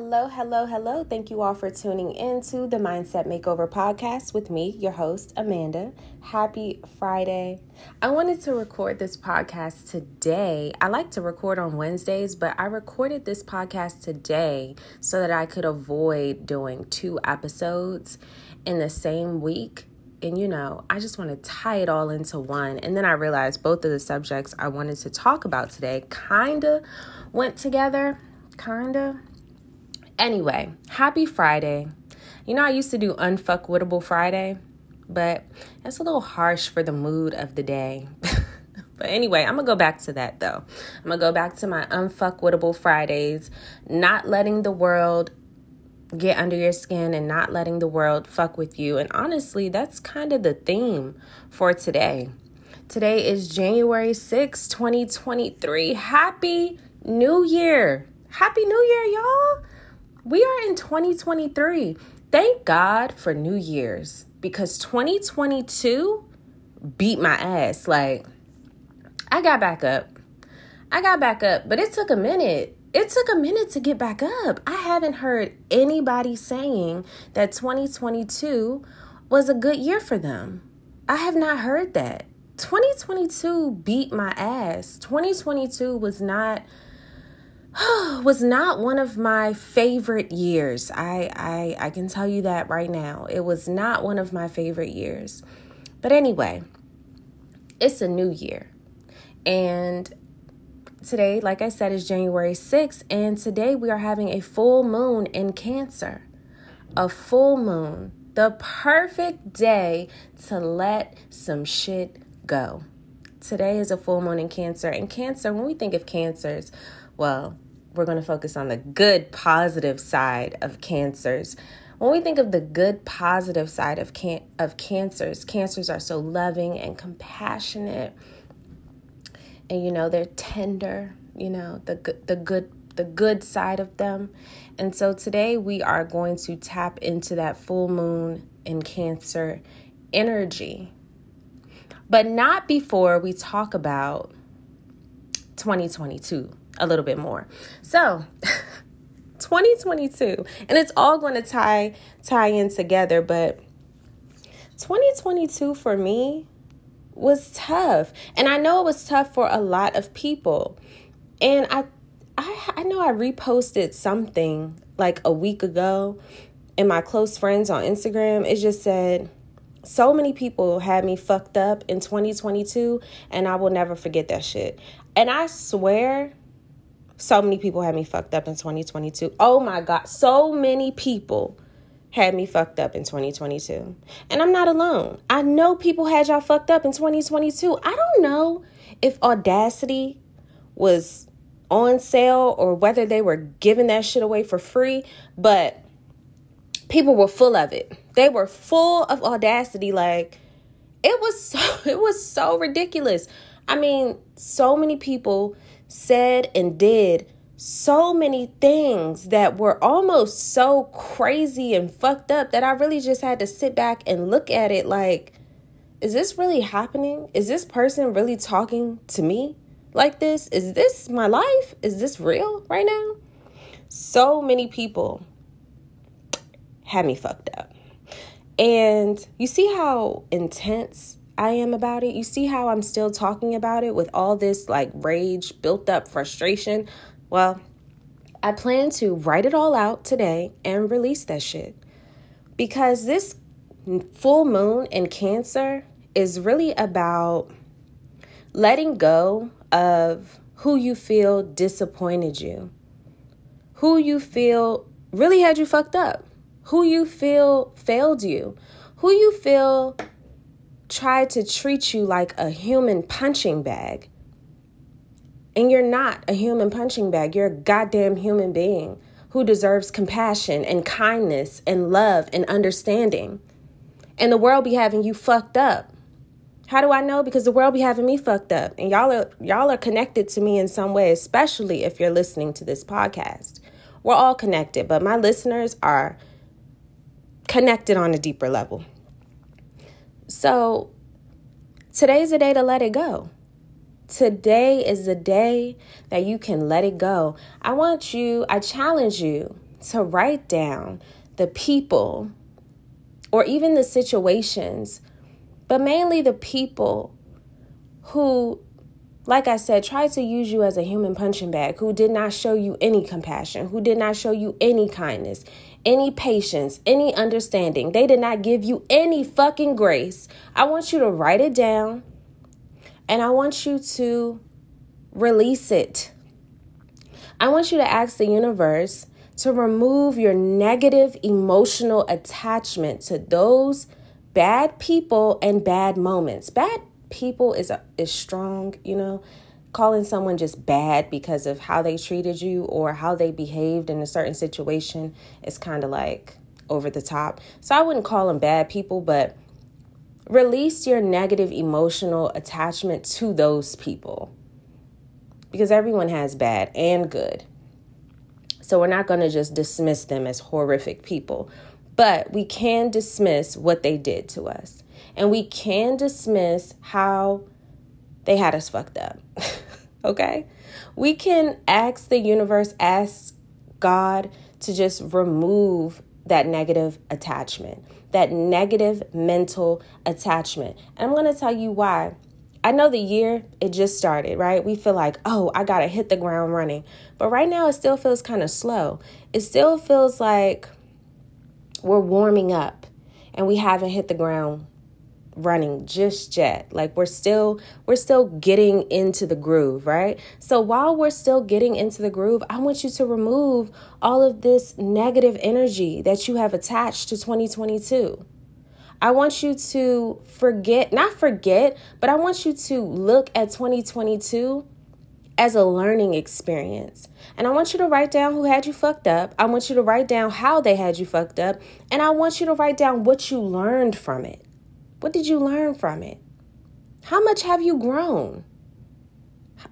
Hello, hello, hello. Thank you all for tuning in to the Mindset Makeover podcast with me, your host, Amanda. Happy Friday. I wanted to record this podcast today. I like to record on Wednesdays, but I recorded this podcast today so that I could avoid doing two episodes in the same week. And you know, I just want to tie it all into one. And then I realized both of the subjects I wanted to talk about today kind of went together. Kind of Anyway, happy Friday. You know, I used to do Unfuckwittable Friday, but that's a little harsh for the mood of the day. but anyway, I'm gonna go back to that though. I'm gonna go back to my Unfuckwittable Fridays, not letting the world get under your skin and not letting the world fuck with you. And honestly, that's kind of the theme for today. Today is January 6, 2023. Happy New Year! Happy New Year, y'all! We are in 2023. Thank God for New Year's because 2022 beat my ass. Like, I got back up. I got back up, but it took a minute. It took a minute to get back up. I haven't heard anybody saying that 2022 was a good year for them. I have not heard that. 2022 beat my ass. 2022 was not was not one of my favorite years. I, I I can tell you that right now. It was not one of my favorite years. But anyway, it's a new year. And today, like I said, is January 6th, and today we are having a full moon in Cancer. A full moon, the perfect day to let some shit go. Today is a full moon in Cancer, and Cancer, when we think of cancers, well, we're going to focus on the good, positive side of cancers. When we think of the good, positive side of can- of cancers, cancers are so loving and compassionate, and you know they're tender. You know the good, the good, the good side of them. And so today we are going to tap into that full moon in Cancer energy, but not before we talk about 2022 a little bit more. So, 2022, and it's all going to tie tie in together, but 2022 for me was tough. And I know it was tough for a lot of people. And I I I know I reposted something like a week ago and my close friends on Instagram. It just said so many people had me fucked up in 2022 and I will never forget that shit. And I swear so many people had me fucked up in 2022. Oh my God. So many people had me fucked up in 2022. And I'm not alone. I know people had y'all fucked up in 2022. I don't know if Audacity was on sale or whether they were giving that shit away for free, but people were full of it. They were full of Audacity like it was so it was so ridiculous. I mean, so many people said and did so many things that were almost so crazy and fucked up that I really just had to sit back and look at it like, is this really happening? Is this person really talking to me like this? Is this my life? Is this real right now? So many people had me fucked up. And you see how intense I am about it. You see how I'm still talking about it with all this like rage, built up frustration? Well, I plan to write it all out today and release that shit. Because this full moon in Cancer is really about letting go of who you feel disappointed you, who you feel really had you fucked up, who you feel failed you, who you feel tried to treat you like a human punching bag. And you're not a human punching bag. You're a goddamn human being who deserves compassion and kindness and love and understanding. And the world be having you fucked up. How do I know? Because the world be having me fucked up. And y'all are y'all are connected to me in some way, especially if you're listening to this podcast. We're all connected, but my listeners are connected on a deeper level. So today's the day to let it go. Today is the day that you can let it go. I want you, I challenge you to write down the people or even the situations, but mainly the people who, like I said, tried to use you as a human punching bag, who did not show you any compassion, who did not show you any kindness, any patience, any understanding. They did not give you any fucking grace. I want you to write it down and I want you to release it. I want you to ask the universe to remove your negative emotional attachment to those bad people and bad moments. Bad people is a, is strong, you know. Calling someone just bad because of how they treated you or how they behaved in a certain situation is kind of like over the top. So I wouldn't call them bad people, but release your negative emotional attachment to those people because everyone has bad and good. So we're not going to just dismiss them as horrific people, but we can dismiss what they did to us. And we can dismiss how they had us fucked up. okay? We can ask the universe, ask God to just remove that negative attachment, that negative mental attachment. And I'm going to tell you why. I know the year it just started, right? We feel like, oh, I got to hit the ground running. But right now, it still feels kind of slow. It still feels like we're warming up and we haven't hit the ground running just yet like we're still we're still getting into the groove right so while we're still getting into the groove i want you to remove all of this negative energy that you have attached to 2022 I want you to forget, not forget, but I want you to look at 2022 as a learning experience. And I want you to write down who had you fucked up. I want you to write down how they had you fucked up. And I want you to write down what you learned from it. What did you learn from it? How much have you grown?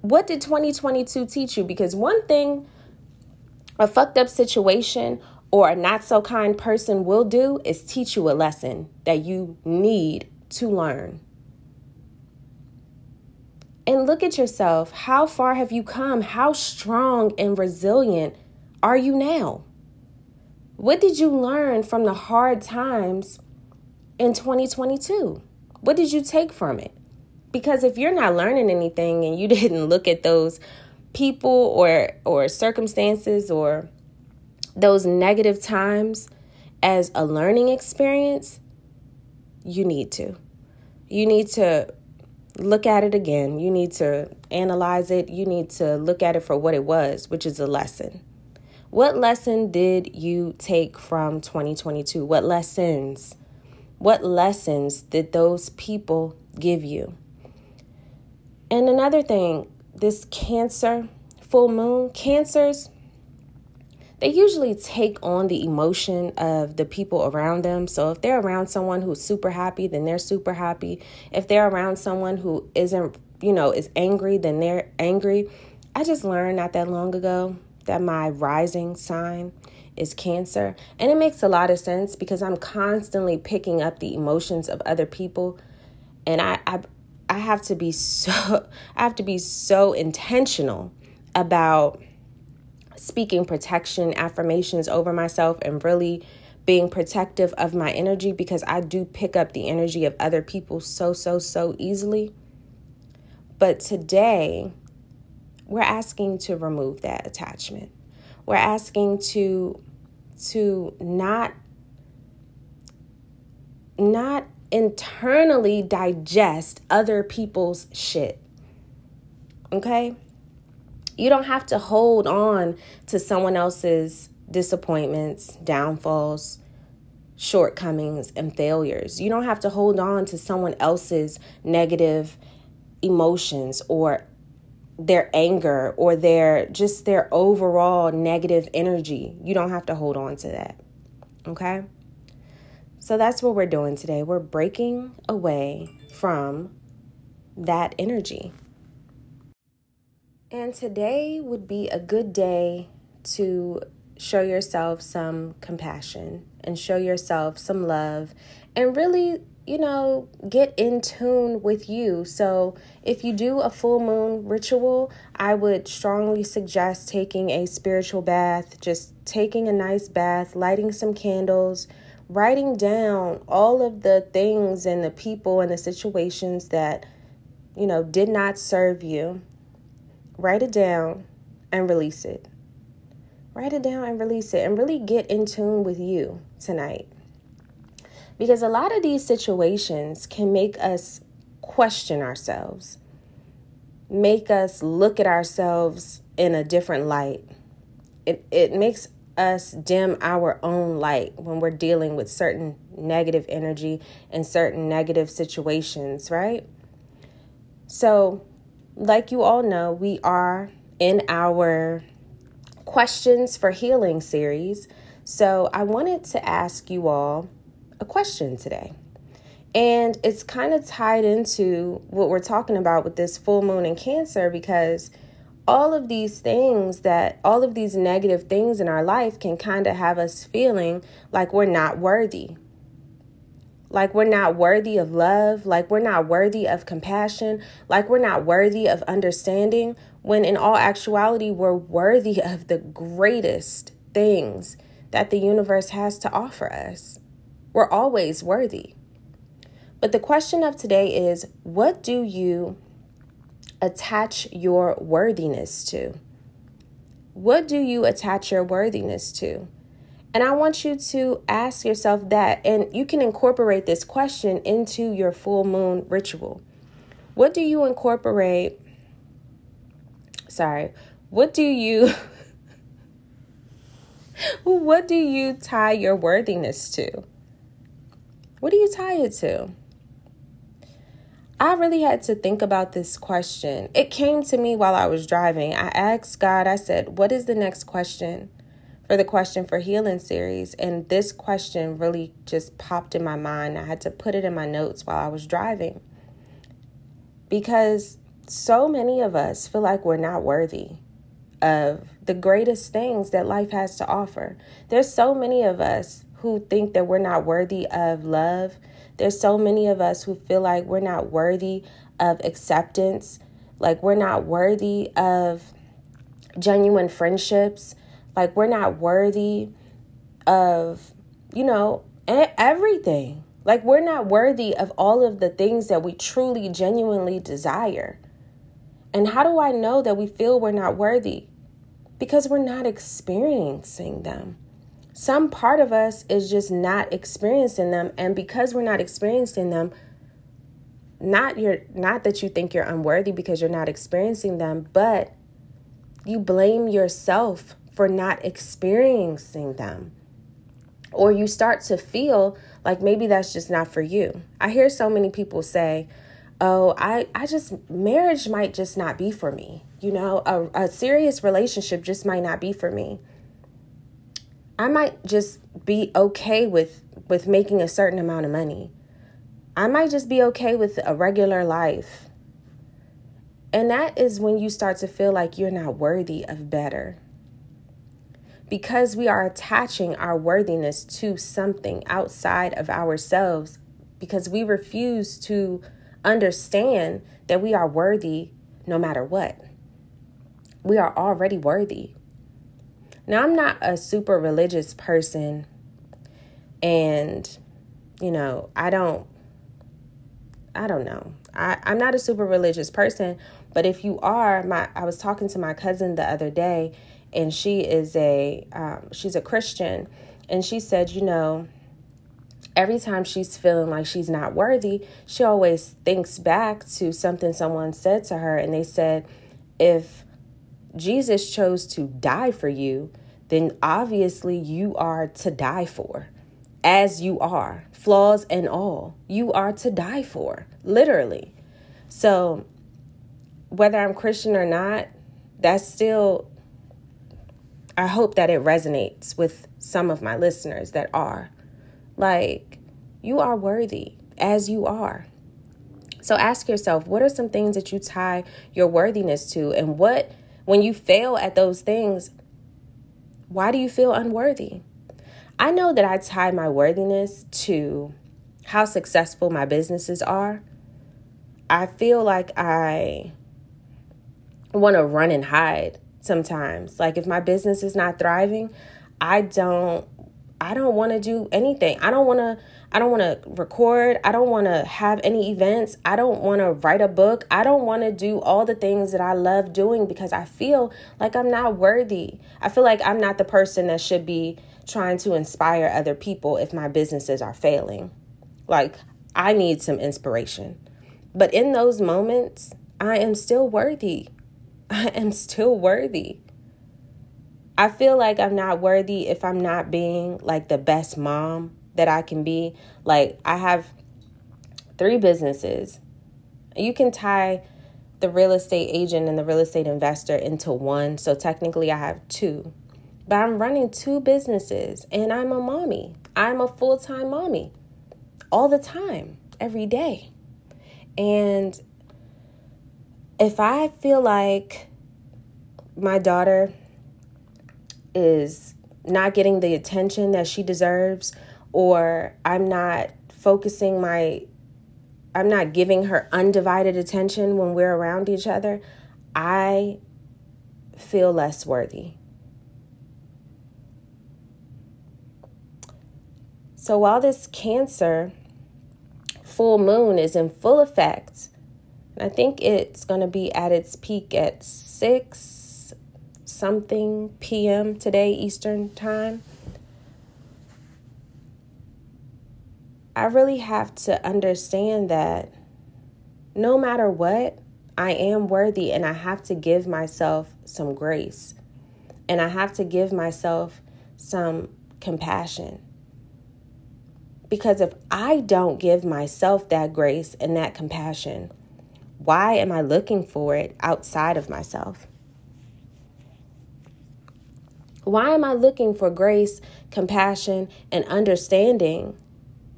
What did 2022 teach you? Because one thing a fucked up situation or a not so kind person will do is teach you a lesson that you need to learn. And look at yourself. How far have you come? How strong and resilient are you now? What did you learn from the hard times in 2022? What did you take from it? Because if you're not learning anything and you didn't look at those people or or circumstances or those negative times as a learning experience, you need to. You need to look at it again. You need to analyze it. You need to look at it for what it was, which is a lesson. What lesson did you take from 2022? What lessons? What lessons did those people give you? And another thing, this Cancer full moon, Cancers, they usually take on the emotion of the people around them. So if they're around someone who's super happy, then they're super happy. If they're around someone who isn't, you know, is angry, then they're angry. I just learned not that long ago that my rising sign is Cancer. And it makes a lot of sense because I'm constantly picking up the emotions of other people. And I, I I have to be so I have to be so intentional about speaking protection affirmations over myself and really being protective of my energy because I do pick up the energy of other people so so so easily. But today we're asking to remove that attachment. We're asking to to not not internally digest other people's shit. Okay? You don't have to hold on to someone else's disappointments, downfalls, shortcomings, and failures. You don't have to hold on to someone else's negative emotions or their anger or their just their overall negative energy. You don't have to hold on to that. Okay? So that's what we're doing today. We're breaking away from that energy. And today would be a good day to show yourself some compassion and show yourself some love and really you know, get in tune with you. So, if you do a full moon ritual, I would strongly suggest taking a spiritual bath, just taking a nice bath, lighting some candles, writing down all of the things and the people and the situations that, you know, did not serve you. Write it down and release it. Write it down and release it and really get in tune with you tonight. Because a lot of these situations can make us question ourselves, make us look at ourselves in a different light. It, it makes us dim our own light when we're dealing with certain negative energy and certain negative situations, right? So, like you all know, we are in our questions for healing series. So, I wanted to ask you all a question today. And it's kind of tied into what we're talking about with this full moon in Cancer because all of these things that all of these negative things in our life can kind of have us feeling like we're not worthy. Like we're not worthy of love, like we're not worthy of compassion, like we're not worthy of understanding, when in all actuality, we're worthy of the greatest things that the universe has to offer us. We're always worthy. But the question of today is what do you attach your worthiness to? What do you attach your worthiness to? And I want you to ask yourself that, and you can incorporate this question into your full moon ritual. What do you incorporate? Sorry, what do you. what do you tie your worthiness to? What do you it to? I really had to think about this question. It came to me while I was driving. I asked God, I said, What is the next question for the question for healing series? And this question really just popped in my mind. I had to put it in my notes while I was driving because so many of us feel like we're not worthy of the greatest things that life has to offer. There's so many of us who think that we're not worthy of love. There's so many of us who feel like we're not worthy of acceptance, like we're not worthy of genuine friendships, like we're not worthy of, you know, everything. Like we're not worthy of all of the things that we truly, genuinely desire. And how do I know that we feel we're not worthy? Because we're not experiencing them some part of us is just not experiencing them. And because we're not experiencing them not you're not that you think you're unworthy because you're not experiencing them but you blame yourself for not experiencing them. Or you start to feel like maybe that's just not for you. I hear so many people say oh i i just marriage might just not be for me. You know a, a serious relationship just might not be for me I might just be okay with with making a certain amount of money. I might just be okay with a regular life. And that is when you start to feel like you're not worthy of better. Because we are attaching our worthiness to something outside of ourselves because we refuse to understand that we are worthy no matter what. We are already worthy. Now, I'm not a super religious person, and you know, I don't, I don't know. I, I'm not a super religious person, but if you are, my I was talking to my cousin the other day, and she is a um, she's a Christian, and she said, you know, every time she's feeling like she's not worthy, she always thinks back to something someone said to her, and they said, if Jesus chose to die for you, then obviously you are to die for. As you are, flaws and all, you are to die for, literally. So, whether I'm Christian or not, that's still, I hope that it resonates with some of my listeners that are. Like, you are worthy as you are. So ask yourself, what are some things that you tie your worthiness to? And what, when you fail at those things, why do you feel unworthy? I know that I tie my worthiness to how successful my businesses are, I feel like I want to run and hide sometimes. Like if my business is not thriving, I don't I don't want to do anything. I don't want to I don't want to record. I don't want to have any events. I don't want to write a book. I don't want to do all the things that I love doing because I feel like I'm not worthy. I feel like I'm not the person that should be trying to inspire other people if my businesses are failing. Like I need some inspiration. But in those moments, I am still worthy. I am still worthy. I feel like I'm not worthy if I'm not being like the best mom that I can be. Like, I have three businesses. You can tie the real estate agent and the real estate investor into one. So, technically, I have two. But I'm running two businesses and I'm a mommy. I'm a full time mommy all the time, every day. And if I feel like my daughter is not getting the attention that she deserves, or I'm not focusing my, I'm not giving her undivided attention when we're around each other, I feel less worthy. So while this Cancer full moon is in full effect, I think it's going to be at its peak at 6 something p.m. today, Eastern Time. I really have to understand that no matter what, I am worthy and I have to give myself some grace. And I have to give myself some compassion. Because if I don't give myself that grace and that compassion, why am I looking for it outside of myself? Why am I looking for grace, compassion, and understanding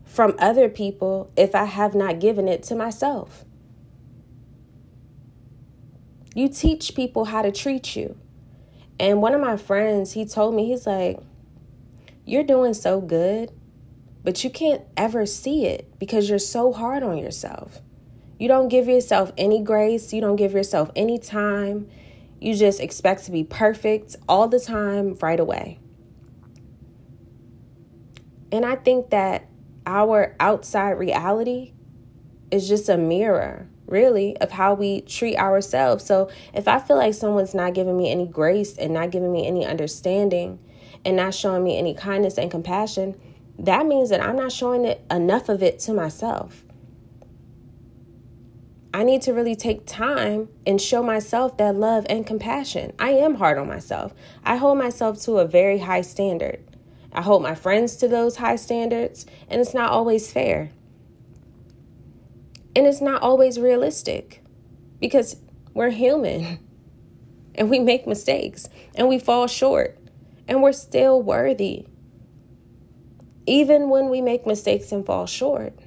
from other people if I have not given it to myself? You teach people how to treat you. And one of my friends, he told me, he's like, You're doing so good, but you can't ever see it because you're so hard on yourself. You don't give yourself any grace, you don't give yourself any time. You just expect to be perfect all the time, right away. And I think that our outside reality is just a mirror, really, of how we treat ourselves. So if I feel like someone's not giving me any grace and not giving me any understanding and not showing me any kindness and compassion, that means that I'm not showing it enough of it to myself. I need to really take time and show myself that love and compassion. I am hard on myself. I hold myself to a very high standard. I hold my friends to those high standards, and it's not always fair. And it's not always realistic because we're human and we make mistakes and we fall short and we're still worthy, even when we make mistakes and fall short.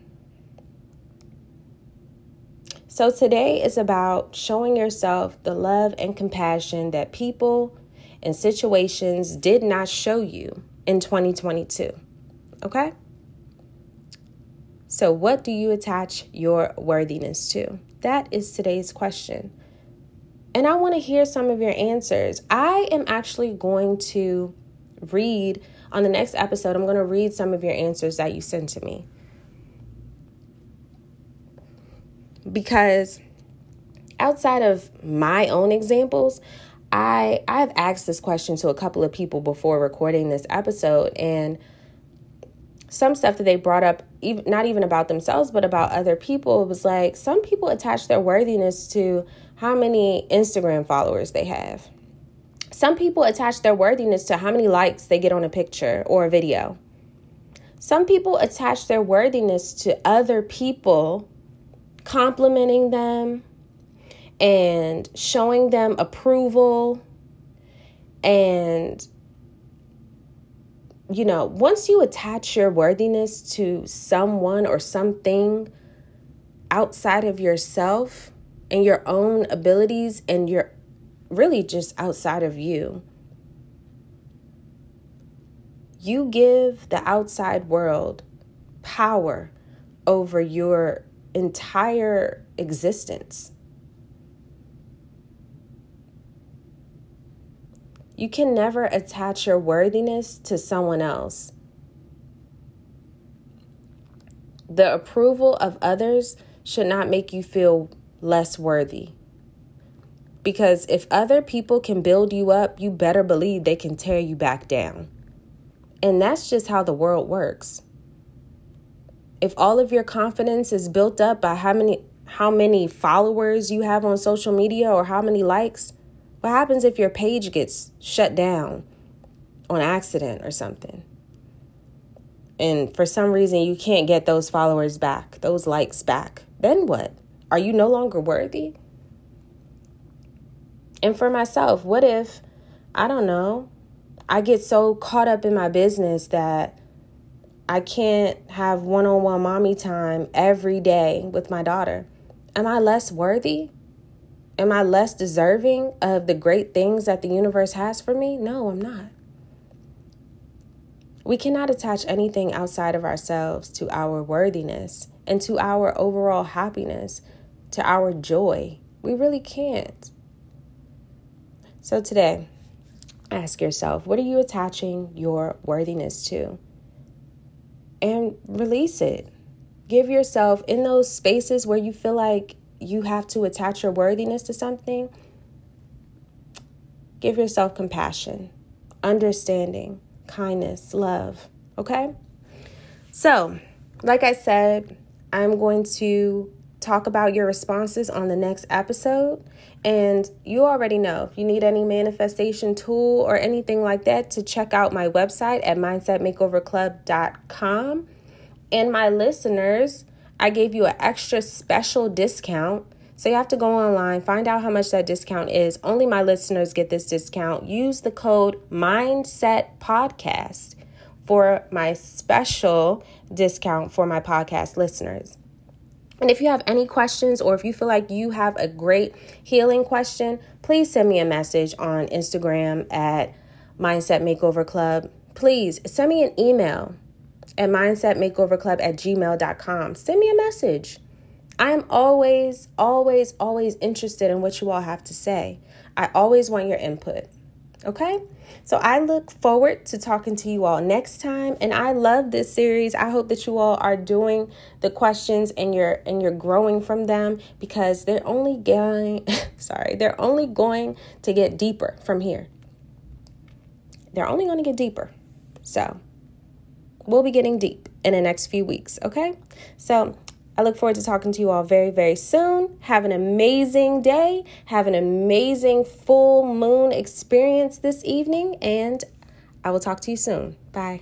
So today is about showing yourself the love and compassion that people and situations did not show you in 2022. Okay? So, what do you attach your worthiness to? That is today's question. And I want to hear some of your answers. I am actually going to read on the next episode, I'm going to read some of your answers that you sent to me. Because outside of my own examples, I I've asked this question to a couple of people before recording this episode and some stuff that they brought up even not even about themselves but about other people was like some people attach their worthiness to how many Instagram followers they have. Some people attach their worthiness to how many likes they get on a picture or a video. Some people attach their worthiness to other people complimenting them and showing them approval. And you know, once you attach your worthiness to someone or something outside of yourself and your own abilities, and you're really just outside of you, you give the outside world power over your entire existence. You can never attach your worthiness to someone else. The approval of others should not make you feel less worthy. Because if other people can build you up, you better believe they can tear you back down. And that's just how the world works. If all of your confidence is built up by how many how many followers you have on social media or how many likes, what happens if your page gets shut down on accident or something? And for some reason, you can't get those followers back, those likes back. Then what? Are you no longer worthy? And for myself, what if, I don't know, I get so caught up in my business that I can't have one on one mommy time every day with my daughter? Am I less worthy? Am I less deserving of the great things that the universe has for me? No, I'm not. We cannot attach anything outside of ourselves to our worthiness and to our overall happiness, to our joy. We really can't. So today, ask yourself what are you attaching your worthiness to? And release it. Give yourself in those spaces where you feel like you have to attach your worthiness to something, give yourself compassion, understanding, kindness, love. Okay? So, like I said, I'm going to talk about your responses on the next episode. And you already know if you need any manifestation tool or anything like that, to check out my website at mindsetmakeoverclub.com. And my listeners, I gave you an extra special discount. So you have to go online, find out how much that discount is. Only my listeners get this discount. Use the code Mindset Podcast for my special discount for my podcast listeners. And if you have any questions or if you feel like you have a great healing question, please send me a message on Instagram at Mindset Makeover Club. Please send me an email at mindsetmakeoverclub at gmail.com. Send me a message. I am always, always, always interested in what you all have to say. I always want your input. Okay? So I look forward to talking to you all next time and I love this series. I hope that you all are doing the questions and you're and you're growing from them because they're only going sorry, they're only going to get deeper from here. They're only going to get deeper. So, we'll be getting deep in the next few weeks, okay? So I look forward to talking to you all very, very soon. Have an amazing day. Have an amazing full moon experience this evening, and I will talk to you soon. Bye.